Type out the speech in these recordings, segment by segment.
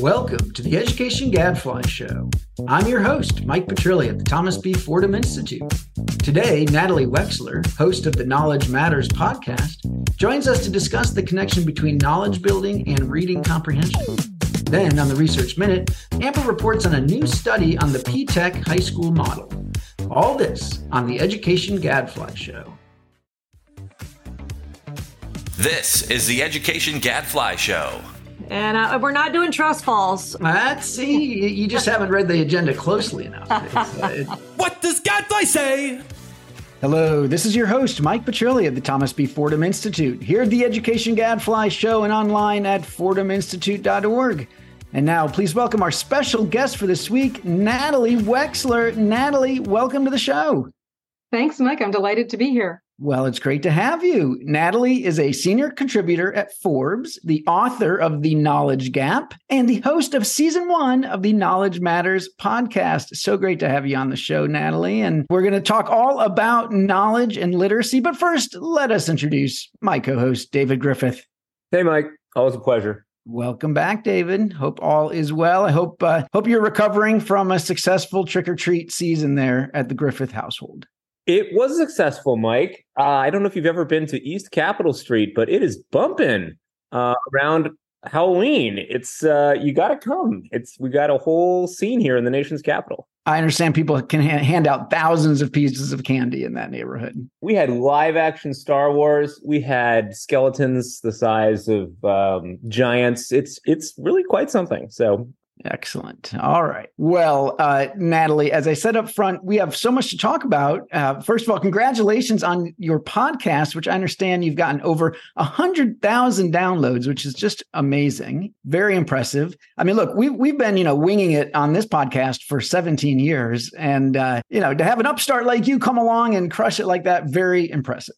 Welcome to the Education Gadfly Show. I'm your host, Mike Petrilli at the Thomas B. Fordham Institute. Today, Natalie Wexler, host of the Knowledge Matters podcast, joins us to discuss the connection between knowledge building and reading comprehension. Then, on the Research Minute, Amber reports on a new study on the P-TECH high school model. All this on the Education Gadfly Show. This is the Education Gadfly Show. And uh, we're not doing trust falls. Let's see. You just haven't read the agenda closely enough. Uh, what does Gadfly say? Hello, this is your host, Mike Petrilli at the Thomas B. Fordham Institute, here at the Education Gadfly Show and online at fordhaminstitute.org. And now, please welcome our special guest for this week, Natalie Wexler. Natalie, welcome to the show. Thanks, Mike. I'm delighted to be here. Well, it's great to have you. Natalie is a senior contributor at Forbes, the author of The Knowledge Gap, and the host of season one of the Knowledge Matters podcast. So great to have you on the show, Natalie. And we're going to talk all about knowledge and literacy. But first, let us introduce my co host, David Griffith. Hey, Mike. Always a pleasure. Welcome back, David. Hope all is well. I hope uh, hope you're recovering from a successful trick or treat season there at the Griffith household. It was successful, Mike. Uh, I don't know if you've ever been to East Capitol Street, but it is bumping uh, around Halloween. It's uh, you got to come. It's we got a whole scene here in the nation's capital. I understand people can ha- hand out thousands of pieces of candy in that neighborhood. We had live action Star Wars. We had skeletons the size of um, giants. It's it's really quite something. So Excellent. All right. Well, uh, Natalie, as I said up front, we have so much to talk about. Uh, first of all, congratulations on your podcast, which I understand you've gotten over a hundred thousand downloads, which is just amazing. Very impressive. I mean, look, we've we've been you know winging it on this podcast for 17 years, and uh, you know to have an upstart like you come along and crush it like that, very impressive.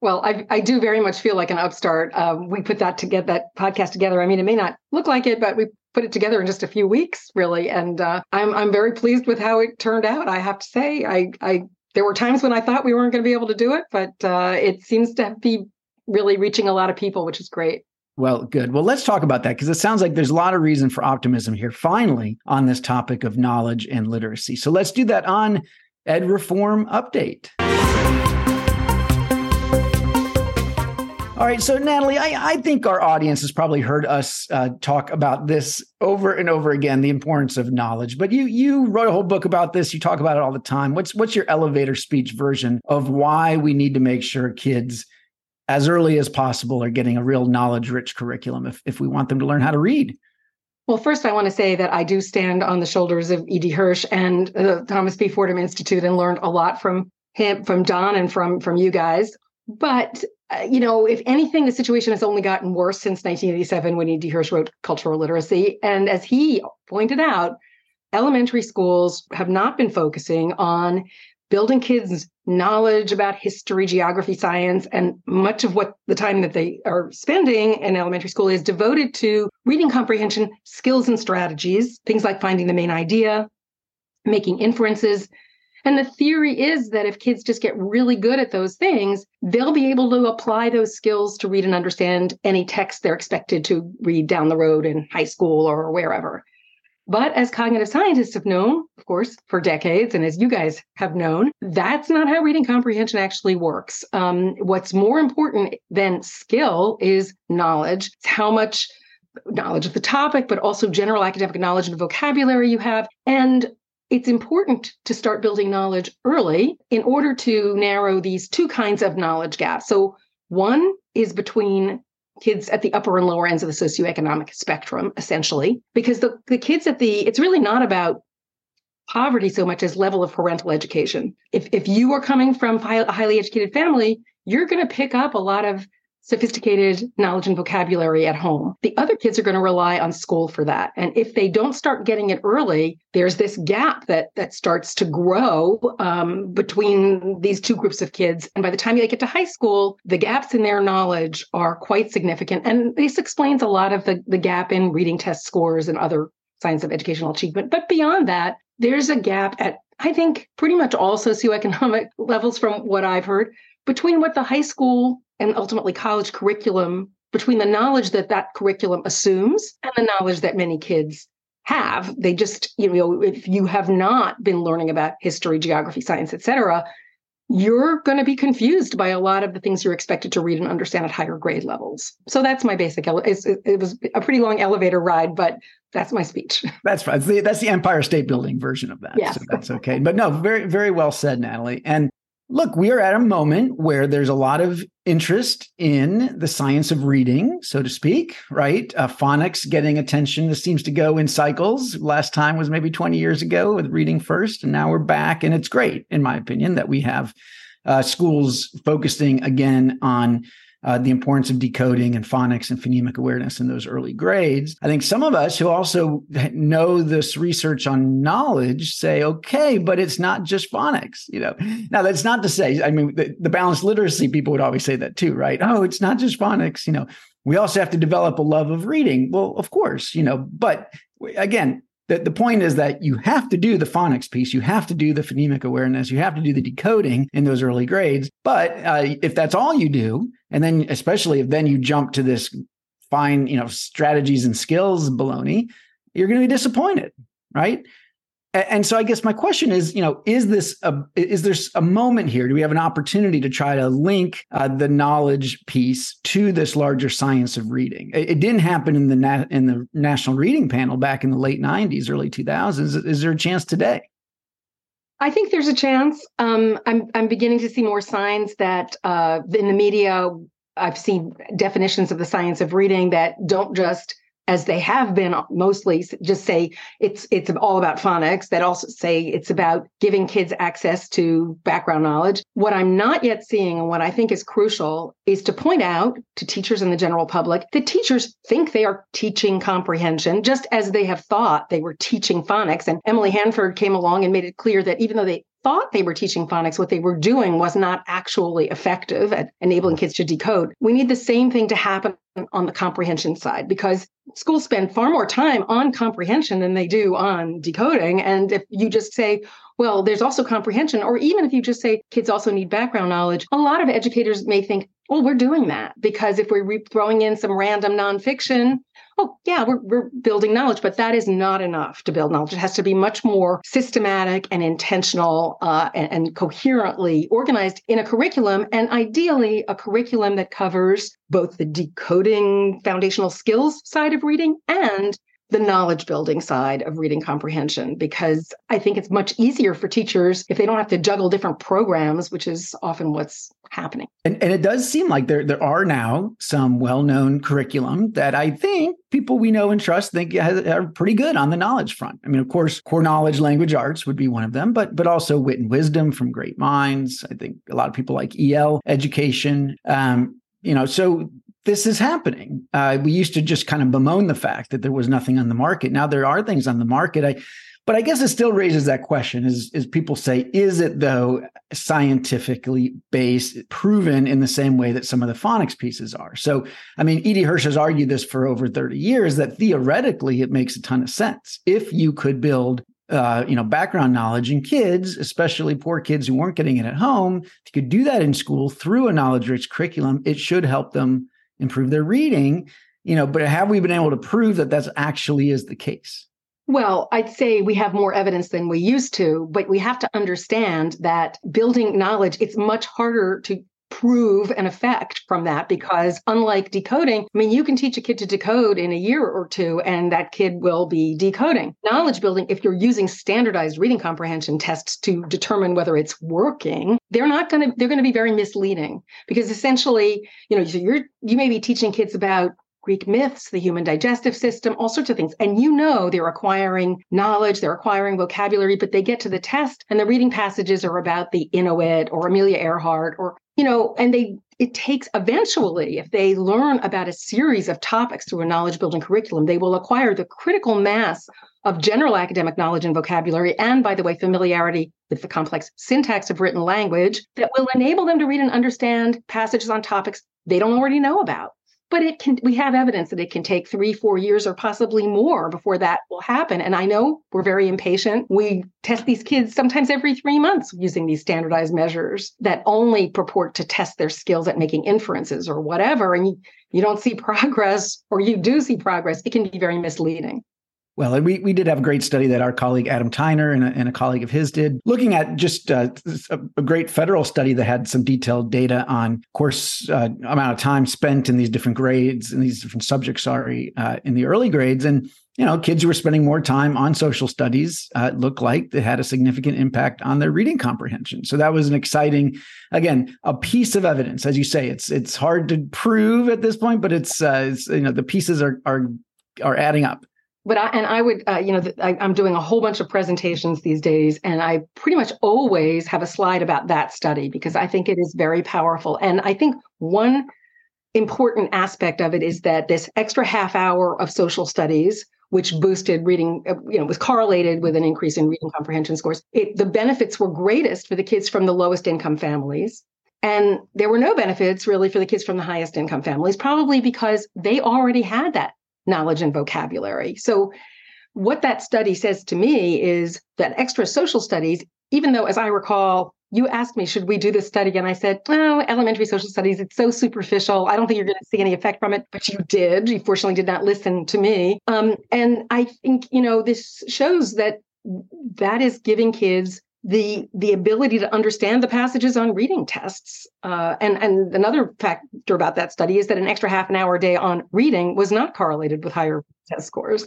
Well, I, I do very much feel like an upstart. Um, we put that to get that podcast together. I mean, it may not look like it, but we put it together in just a few weeks, really. And uh, I'm I'm very pleased with how it turned out. I have to say, I I there were times when I thought we weren't going to be able to do it, but uh, it seems to be really reaching a lot of people, which is great. Well, good. Well, let's talk about that because it sounds like there's a lot of reason for optimism here, finally, on this topic of knowledge and literacy. So let's do that on Ed Reform Update. All right. So, Natalie, I, I, think our audience has probably heard us uh, talk about this over and over again, the importance of knowledge. But you you wrote a whole book about this. You talk about it all the time. What's what's your elevator speech version of why we need to make sure kids as early as possible are getting a real knowledge rich curriculum if, if we want them to learn how to read? Well, first, I want to say that I do stand on the shoulders of E.D. Hirsch and the Thomas B. Fordham Institute and learned a lot from him, from John, and from from you guys. But uh, you know, if anything, the situation has only gotten worse since 1987 when E.D. Hirsch wrote Cultural Literacy. And as he pointed out, elementary schools have not been focusing on building kids' knowledge about history, geography, science, and much of what the time that they are spending in elementary school is devoted to reading comprehension skills and strategies, things like finding the main idea, making inferences, and the theory is that if kids just get really good at those things, they'll be able to apply those skills to read and understand any text they're expected to read down the road in high school or wherever. But as cognitive scientists have known, of course, for decades, and as you guys have known, that's not how reading comprehension actually works. Um, what's more important than skill is knowledge. It's how much knowledge of the topic, but also general academic knowledge and vocabulary you have, and it's important to start building knowledge early in order to narrow these two kinds of knowledge gaps. So, one is between kids at the upper and lower ends of the socioeconomic spectrum, essentially, because the, the kids at the, it's really not about poverty so much as level of parental education. If, if you are coming from a highly educated family, you're going to pick up a lot of sophisticated knowledge and vocabulary at home. The other kids are going to rely on school for that. And if they don't start getting it early, there's this gap that that starts to grow um, between these two groups of kids. And by the time they get to high school, the gaps in their knowledge are quite significant. And this explains a lot of the, the gap in reading test scores and other signs of educational achievement. But beyond that, there's a gap at I think pretty much all socioeconomic levels from what I've heard between what the high school and ultimately college curriculum between the knowledge that that curriculum assumes and the knowledge that many kids have. They just, you know, if you have not been learning about history, geography, science, etc., you're going to be confused by a lot of the things you're expected to read and understand at higher grade levels. So that's my basic. Ele- it was a pretty long elevator ride, but that's my speech. That's fine. That's the Empire State Building version of that. Yes. So that's okay. But no, very, very well said, Natalie. And look, we are at a moment where there's a lot of interest in the science of reading, so to speak, right? Uh, phonics getting attention. This seems to go in cycles. Last time was maybe 20 years ago with reading first, and now we're back. And it's great, in my opinion, that we have uh, schools focusing again on uh, the importance of decoding and phonics and phonemic awareness in those early grades. I think some of us who also know this research on knowledge say, okay, but it's not just phonics. You know, now that's not to say, I mean, the, the balanced literacy people would always say that too, right? Oh, it's not just phonics. You know, we also have to develop a love of reading. Well, of course, you know, but again, the, the point is that you have to do the phonics piece. You have to do the phonemic awareness. You have to do the decoding in those early grades. But uh, if that's all you do and then especially if then you jump to this fine you know strategies and skills baloney you're going to be disappointed right and so i guess my question is you know is this a is there a moment here? Do we have an opportunity to try to link uh, the knowledge piece to this larger science of reading? It, it didn't happen in the na- in the national reading panel back in the late 90s early 2000s is there a chance today? I think there's a chance. Um, I'm I'm beginning to see more signs that uh, in the media, I've seen definitions of the science of reading that don't just as they have been mostly just say it's it's all about phonics that also say it's about giving kids access to background knowledge. What i'm not yet seeing and what i think is crucial is to point out to teachers and the general public that teachers think they are teaching comprehension just as they have thought they were teaching phonics. And emily hanford came along and made it clear that even though they thought they were teaching phonics, what they were doing was not actually effective at enabling kids to decode. We need the same thing to happen on the comprehension side because schools spend far more time on comprehension than they do on decoding. And if you just say, well, there's also comprehension, or even if you just say kids also need background knowledge, a lot of educators may think, well, we're doing that because if we're re- throwing in some random nonfiction, oh yeah we're, we're building knowledge but that is not enough to build knowledge. It has to be much more systematic and intentional uh, and, and coherently organized in a curriculum and ideally a curriculum that covers both the decoding foundational skills side of reading and the knowledge building side of reading comprehension because I think it's much easier for teachers if they don't have to juggle different programs, which is often what's happening. And, and it does seem like there there are now some well-known curriculum that I think people we know and trust think are pretty good on the knowledge front. I mean, of course, core knowledge, language arts would be one of them, but but also wit and wisdom from great minds. I think a lot of people like EL education. Um, you know, so this is happening. Uh, we used to just kind of bemoan the fact that there was nothing on the market. Now there are things on the market. I, but I guess it still raises that question: is is people say, is it though scientifically based, proven in the same way that some of the phonics pieces are? So, I mean, E.D. Hirsch has argued this for over thirty years that theoretically it makes a ton of sense if you could build uh, you know, background knowledge in kids, especially poor kids who weren't getting it at home. If you could do that in school through a knowledge-rich curriculum, it should help them improve their reading. You know, but have we been able to prove that that's actually is the case? Well, I'd say we have more evidence than we used to, but we have to understand that building knowledge, it's much harder to prove an effect from that because unlike decoding, I mean, you can teach a kid to decode in a year or two and that kid will be decoding. Knowledge building, if you're using standardized reading comprehension tests to determine whether it's working, they're not going to, they're going to be very misleading because essentially, you know, so you're, you may be teaching kids about Greek myths, the human digestive system, all sorts of things. And you know they're acquiring knowledge, they're acquiring vocabulary, but they get to the test and the reading passages are about the Inuit or Amelia Earhart or, you know, and they it takes eventually, if they learn about a series of topics through a knowledge building curriculum, they will acquire the critical mass of general academic knowledge and vocabulary, and by the way, familiarity with the complex syntax of written language that will enable them to read and understand passages on topics they don't already know about. But it can we have evidence that it can take three four years or possibly more before that will happen. And i know we're very impatient. We test these kids sometimes every three months using these standardized measures that only purport to test their skills at making inferences or whatever. And you, you don't see progress or you do see progress. It can be very misleading well, we, we did have a great study that our colleague Adam Tyner and a, and a colleague of his did, looking at just uh, a, great federal study that had some detailed data on course uh, amount of time spent in these different grades and these different subjects. Sorry, uh, in the early grades, and you know, kids who were spending more time on social studies uh, looked like they had a significant impact on their reading comprehension. So that was an exciting, again, a piece of evidence. As you say, it's it's hard to prove at this point, but it's, uh, it's you know the pieces are are are adding up but I, and I would, uh, you know, I, I'm doing a whole bunch of presentations these days, and I pretty much always have a slide about that study because I think it is very powerful. And I think one important aspect of it is that this extra half hour of social studies, which boosted reading, uh, you know, was correlated with an increase in reading comprehension scores. It, the benefits were greatest for the kids from the lowest income families. And there were no benefits really for the kids from the highest income families, probably because they already had that knowledge and vocabulary. So, what that study says to me is that extra social studies, even though, as I recall, you asked me, should we do this study? And I said, oh, elementary social studies, it's so superficial. I don't think you're going to see any effect from it. But you did. You fortunately did not listen to me. Um, and I think, you know, this shows that that is giving kids the the ability to understand the passages on reading tests. Uh, and and another factor about that study is that an extra half an hour a day on reading was not correlated with higher test scores.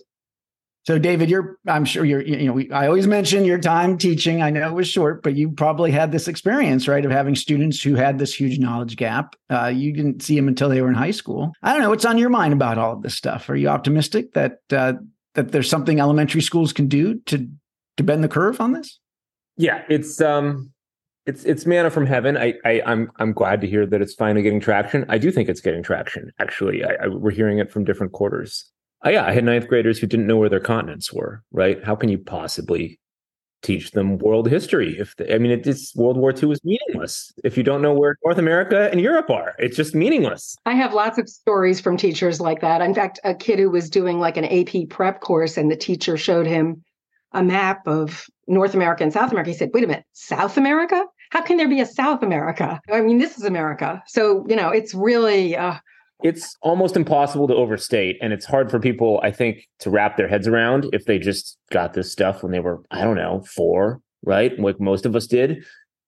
So, David, you're I'm sure you're you know we, I always mention your time teaching. I know it was short, but you probably had this experience, right, of having students who had this huge knowledge gap. Uh, you didn't see them until they were in high school. I don't know what's on your mind about all of this stuff. Are you optimistic that uh, that there's something elementary schools can do to to bend the curve on this? Yeah, it's um it's it's manna from heaven. I, I I'm I'm glad to hear that it's finally getting traction. I do think it's getting traction. Actually, I, I, we're hearing it from different quarters. Oh, yeah, I had ninth graders who didn't know where their continents were. Right? How can you possibly teach them world history if they, I mean it, it's World War II is meaningless if you don't know where North America and Europe are. It's just meaningless. I have lots of stories from teachers like that. In fact, a kid who was doing like an AP prep course and the teacher showed him a map of North America and South America. He said, wait a minute, South America? How can there be a South America? I mean, this is America. So, you know, it's really. Uh, it's almost impossible to overstate. And it's hard for people, I think, to wrap their heads around if they just got this stuff when they were, I don't know, four, right? Like most of us did.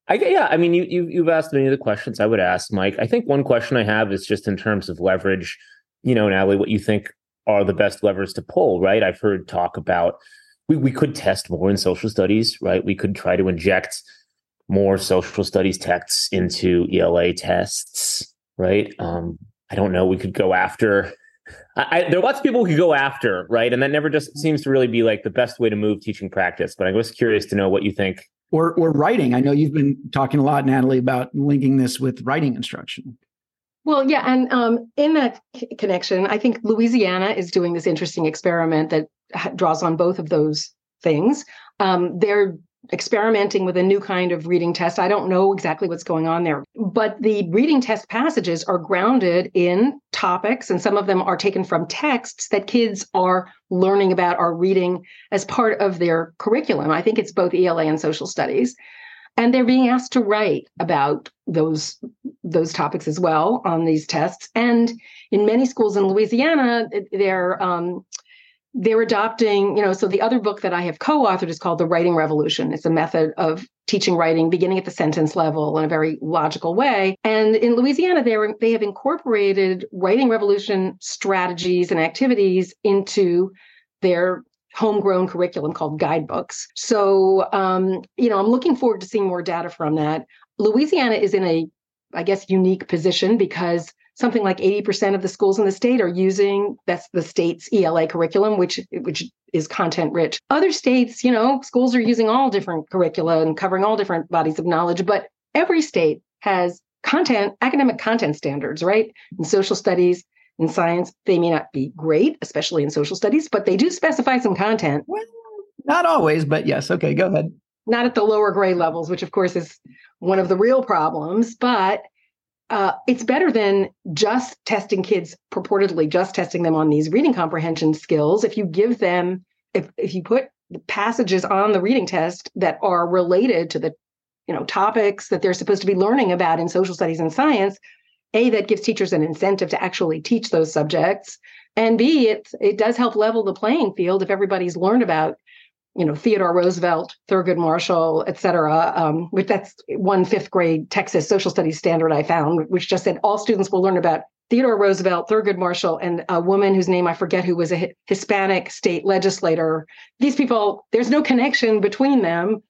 I, yeah, I mean, you, you you've asked many of the questions I would ask, Mike. I think one question I have is just in terms of leverage. You know, Natalie, what you think are the best levers to pull, right? I've heard talk about we, we could test more in social studies, right? We could try to inject more social studies texts into ELA tests, right? Um, I don't know. We could go after. I, I, there are lots of people who could go after, right? And that never just seems to really be like the best way to move teaching practice. But I was curious to know what you think. Or, or writing. I know you've been talking a lot, Natalie, about linking this with writing instruction. Well, yeah, and um, in that c- connection, I think Louisiana is doing this interesting experiment that draws on both of those things. Um, they're experimenting with a new kind of reading test. I don't know exactly what's going on there, but the reading test passages are grounded in topics, and some of them are taken from texts that kids are learning about, are reading as part of their curriculum. I think it's both ELA and social studies. And they're being asked to write about those those topics as well on these tests. And in many schools in Louisiana, they're um, they're adopting, you know, so the other book that I have co-authored is called The Writing Revolution. It's a method of teaching writing beginning at the sentence level in a very logical way. And in Louisiana, they are, they have incorporated writing revolution strategies and activities into their homegrown curriculum called guidebooks. So, um, you know, I'm looking forward to seeing more data from that. Louisiana is in a, I guess, unique position because something like 80% of the schools in the state are using that's the state's ELA curriculum which which is content rich. Other states, you know, schools are using all different curricula and covering all different bodies of knowledge, but every state has content academic content standards, right? In social studies, in science, they may not be great, especially in social studies, but they do specify some content. Well, not always, but yes. Okay, go ahead. Not at the lower grade levels, which of course is one of the real problems, but uh, it's better than just testing kids, purportedly just testing them on these reading comprehension skills. If you give them, if, if you put passages on the reading test that are related to the you know topics that they're supposed to be learning about in social studies and science a that gives teachers an incentive to actually teach those subjects and b it it does help level the playing field if everybody's learned about you know theodore roosevelt thurgood marshall et cetera um, which that's one fifth grade texas social studies standard i found which just said all students will learn about theodore roosevelt thurgood marshall and a woman whose name i forget who was a hispanic state legislator. These people there's no connection between them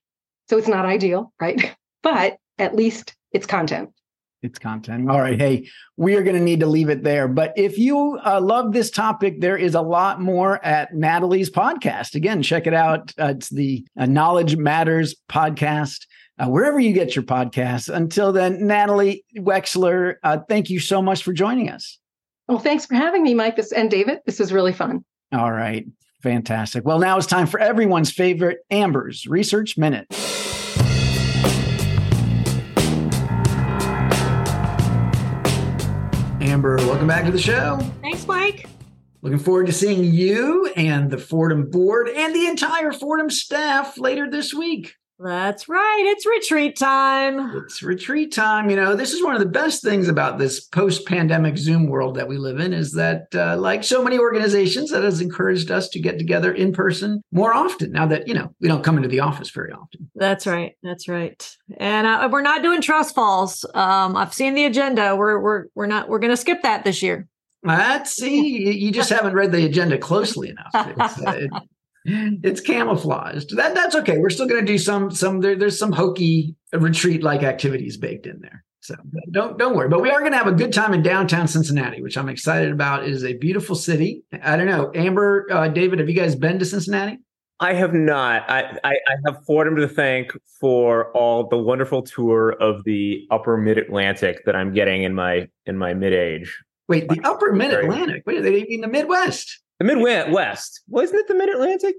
so it's not ideal right? But at least it's content it's content. All right. Hey, we are going to need to leave it there. But if you uh, love this topic, there is a lot more at Natalie's podcast. Again, check it out. Uh, it's the uh, Knowledge Matters podcast. Uh, wherever you get your podcasts. Until then, Natalie Wexler, uh, thank you so much for joining us. Well, thanks for having me, Mike this, and David. This was really fun. All right. Fantastic. Well, now it's time for everyone's favorite Amber's Research Minute. Amber, welcome back to the show. Thanks, Mike. Looking forward to seeing you and the Fordham board and the entire Fordham staff later this week. That's right. It's retreat time. It's retreat time. You know, this is one of the best things about this post-pandemic Zoom world that we live in is that, uh, like so many organizations, that has encouraged us to get together in person more often. Now that you know we don't come into the office very often. That's right. That's right. And uh, we're not doing trust falls. Um, I've seen the agenda. We're we're we're not. We're going to skip that this year. Let's see. You just haven't read the agenda closely enough. Uh, it, it's camouflaged. That that's okay. We're still going to do some some there, there's some hokey retreat like activities baked in there. So don't don't worry. But we are going to have a good time in downtown Cincinnati, which I'm excited about. It is a beautiful city. I don't know, Amber, uh, David, have you guys been to Cincinnati? I have not. I, I, I have Fordham to thank for all the wonderful tour of the Upper Mid Atlantic that I'm getting in my in my mid age. Wait, the Upper Mid Atlantic? Wait, they mean the Midwest? The Midwest. Wasn't it the Mid Atlantic?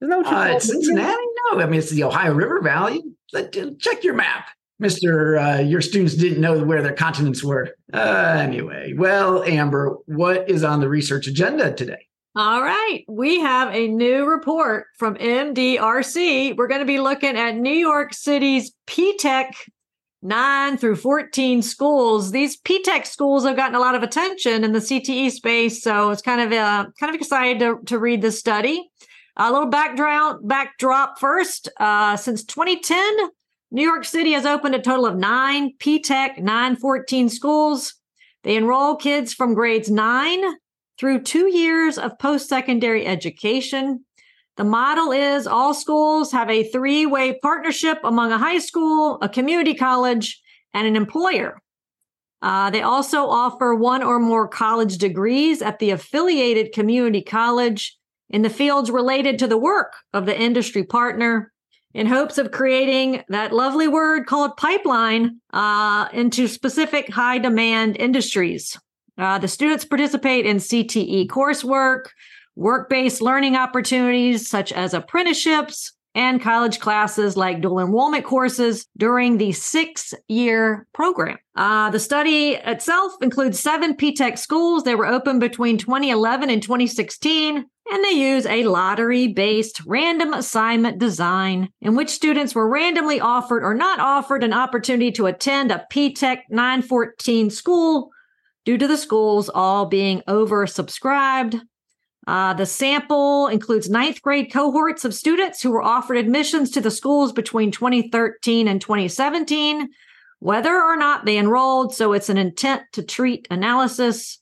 Isn't that what you uh, Cincinnati? No, I mean it's the Ohio River Valley. Uh, check your map, Mister. Uh, your students didn't know where their continents were. Uh, anyway, well, Amber, what is on the research agenda today? All right, we have a new report from MDRC. We're going to be looking at New York City's P-TECH 9 through 14 schools. These P-TECH schools have gotten a lot of attention in the CTE space, so it's kind of uh, kind of excited to, to read this study. A little background backdrop first. Uh, since 2010, New York City has opened a total of nine P-TECH 914 schools. They enroll kids from grades 9 through two years of post-secondary education. The model is all schools have a three way partnership among a high school, a community college, and an employer. Uh, they also offer one or more college degrees at the affiliated community college in the fields related to the work of the industry partner in hopes of creating that lovely word called pipeline uh, into specific high demand industries. Uh, the students participate in CTE coursework, work based learning opportunities such as apprenticeships and college classes like dual enrollment courses during the six year program. Uh, the study itself includes seven P-TECH schools. They were open between 2011 and 2016, and they use a lottery based random assignment design in which students were randomly offered or not offered an opportunity to attend a P-TECH 914 school due to the schools all being oversubscribed uh, the sample includes ninth grade cohorts of students who were offered admissions to the schools between 2013 and 2017, whether or not they enrolled. So it's an intent to treat analysis.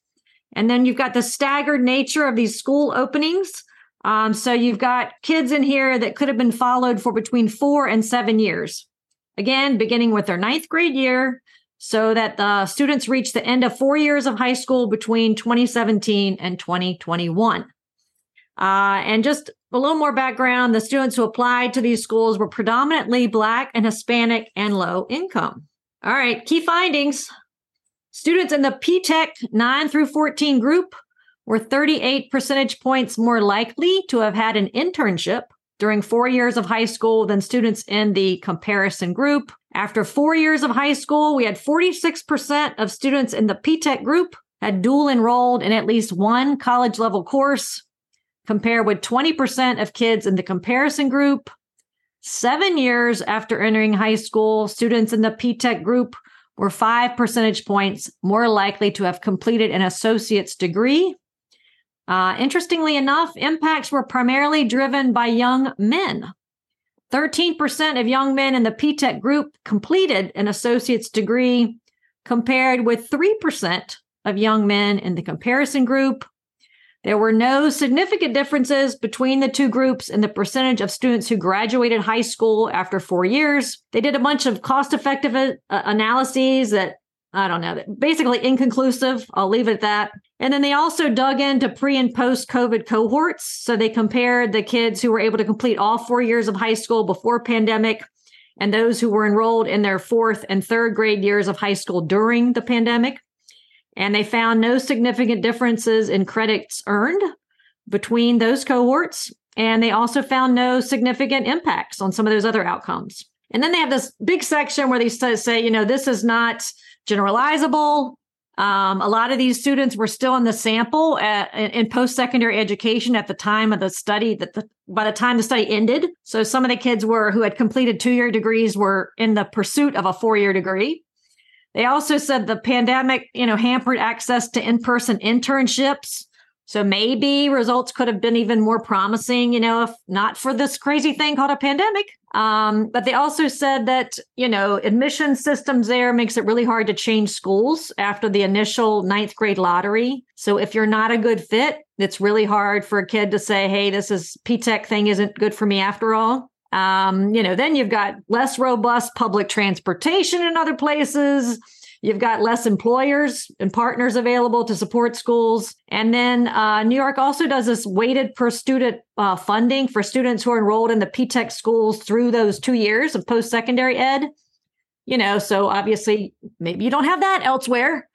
And then you've got the staggered nature of these school openings. Um, so you've got kids in here that could have been followed for between four and seven years. Again, beginning with their ninth grade year so that the students reach the end of four years of high school between 2017 and 2021. Uh, and just a little more background the students who applied to these schools were predominantly Black and Hispanic and low income. All right, key findings students in the P-TECH 9 through 14 group were 38 percentage points more likely to have had an internship during four years of high school than students in the comparison group. After four years of high school, we had 46% of students in the P-TECH group had dual enrolled in at least one college level course, compared with 20% of kids in the comparison group. Seven years after entering high school, students in the P-TECH group were five percentage points more likely to have completed an associate's degree. Uh, interestingly enough, impacts were primarily driven by young men. 13% of young men in the P-TECH group completed an associate's degree, compared with 3% of young men in the comparison group. There were no significant differences between the two groups in the percentage of students who graduated high school after four years. They did a bunch of cost effective uh, analyses that I don't know, basically inconclusive. I'll leave it at that. And then they also dug into pre and post COVID cohorts. So they compared the kids who were able to complete all four years of high school before pandemic and those who were enrolled in their fourth and third grade years of high school during the pandemic. And they found no significant differences in credits earned between those cohorts. And they also found no significant impacts on some of those other outcomes. And then they have this big section where they say, you know, this is not generalizable. Um, a lot of these students were still in the sample at, in post-secondary education at the time of the study that the, by the time the study ended. So some of the kids were who had completed two-year degrees were in the pursuit of a four-year degree. They also said the pandemic, you know, hampered access to in-person internships. So maybe results could have been even more promising, you know, if not for this crazy thing called a pandemic. Um, but they also said that, you know, admission systems there makes it really hard to change schools after the initial ninth grade lottery. So if you're not a good fit, it's really hard for a kid to say, hey, this is P-TECH thing isn't good for me after all. Um, you know, then you've got less robust public transportation in other places. You've got less employers and partners available to support schools. And then uh, New York also does this weighted per student uh, funding for students who are enrolled in the P-TECH schools through those two years of post secondary ed. You know, so obviously, maybe you don't have that elsewhere.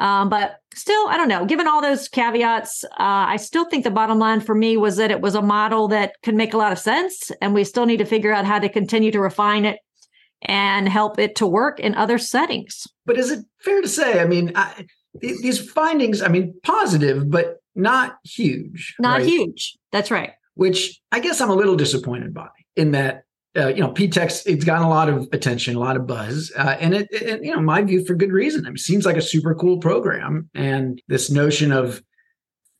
Um, but still, I don't know. Given all those caveats, uh, I still think the bottom line for me was that it was a model that could make a lot of sense, and we still need to figure out how to continue to refine it and help it to work in other settings. But is it fair to say? I mean, I, these findings, I mean, positive, but not huge. Not right? huge. That's right. Which I guess I'm a little disappointed by in that. Uh, you know, P-TECHs, it's gotten a lot of attention, a lot of buzz, uh, and it, it, you know, my view for good reason. I mean, it seems like a super cool program, and this notion of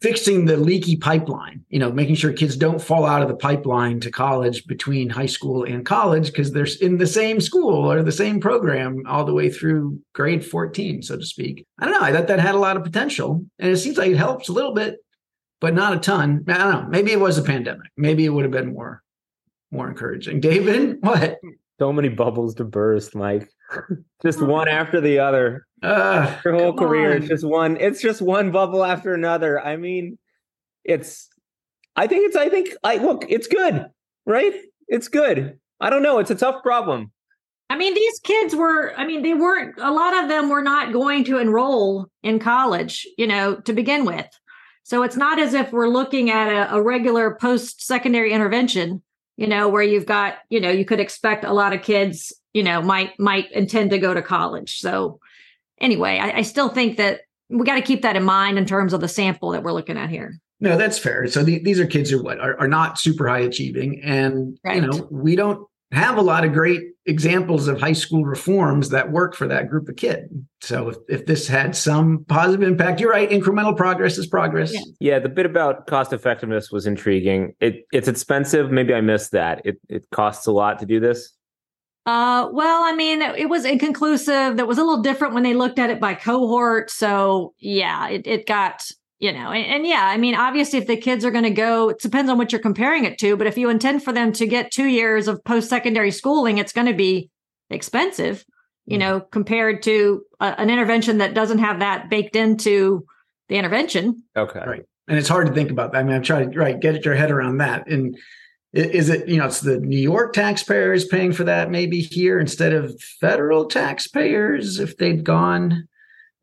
fixing the leaky pipeline, you know, making sure kids don't fall out of the pipeline to college between high school and college because they're in the same school or the same program all the way through grade 14, so to speak. I don't know. I thought that had a lot of potential. And it seems like it helps a little bit, but not a ton. I don't know. Maybe it was a pandemic. Maybe it would have been more more encouraging. David, what? So many bubbles to burst, Mike. just one after the other. Uh, Your whole career, on. it's just one. It's just one bubble after another. I mean, it's. I think it's. I think. I look. It's good, right? It's good. I don't know. It's a tough problem. I mean, these kids were, I mean, they weren't, a lot of them were not going to enroll in college, you know, to begin with. So it's not as if we're looking at a, a regular post secondary intervention, you know, where you've got, you know, you could expect a lot of kids, you know, might, might intend to go to college. So anyway, I, I still think that we got to keep that in mind in terms of the sample that we're looking at here. No, that's fair. So the, these are kids who what are, are not super high achieving, and Right. you know we don't have a lot of great examples of high school reforms that work for that group of kid. So if, if this had some positive impact, you're right. Incremental progress is progress. Yeah. Yeah, the bit about cost effectiveness was intriguing. It it's expensive. Maybe I missed that. It it costs a lot to do this. Uh, well, I mean, it was inconclusive. That was a little different when they looked at it by cohort. So yeah, it, it got, you know, and, and yeah, I mean, obviously if the kids are going to go, it depends on what you're comparing it to, but if you intend for them to get two years of post-secondary schooling, it's going to be expensive, you mm. know, compared to a, an intervention that doesn't have that baked into the intervention. Okay. Right. And it's hard to think about that. I mean, I'm trying to right get your head around that. And is it you know it's the New York taxpayers paying for that maybe here instead of federal taxpayers if they'd gone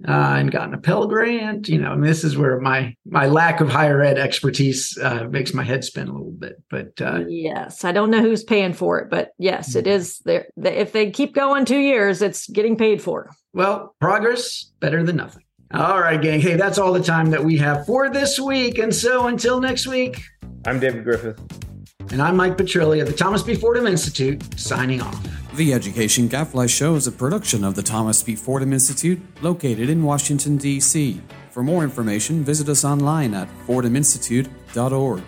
uh, and gotten a Pell Grant. You know, and this is where my my lack of higher ed expertise uh, makes my head spin a little bit. But uh, yes, I don't know who's paying for it, but yes, it is there. If they keep going two years, it's getting paid for. Well, progress better than nothing. All right, gang. Hey, that's all the time that we have for this week. And so until next week, I'm David Griffith. And I'm Mike Petrilli of the Thomas B. Fordham Institute, signing off. The Education Gadfly Show is a production of the Thomas B. Fordham Institute, located in Washington, D.C. For more information, visit us online at fordhaminstitute.org.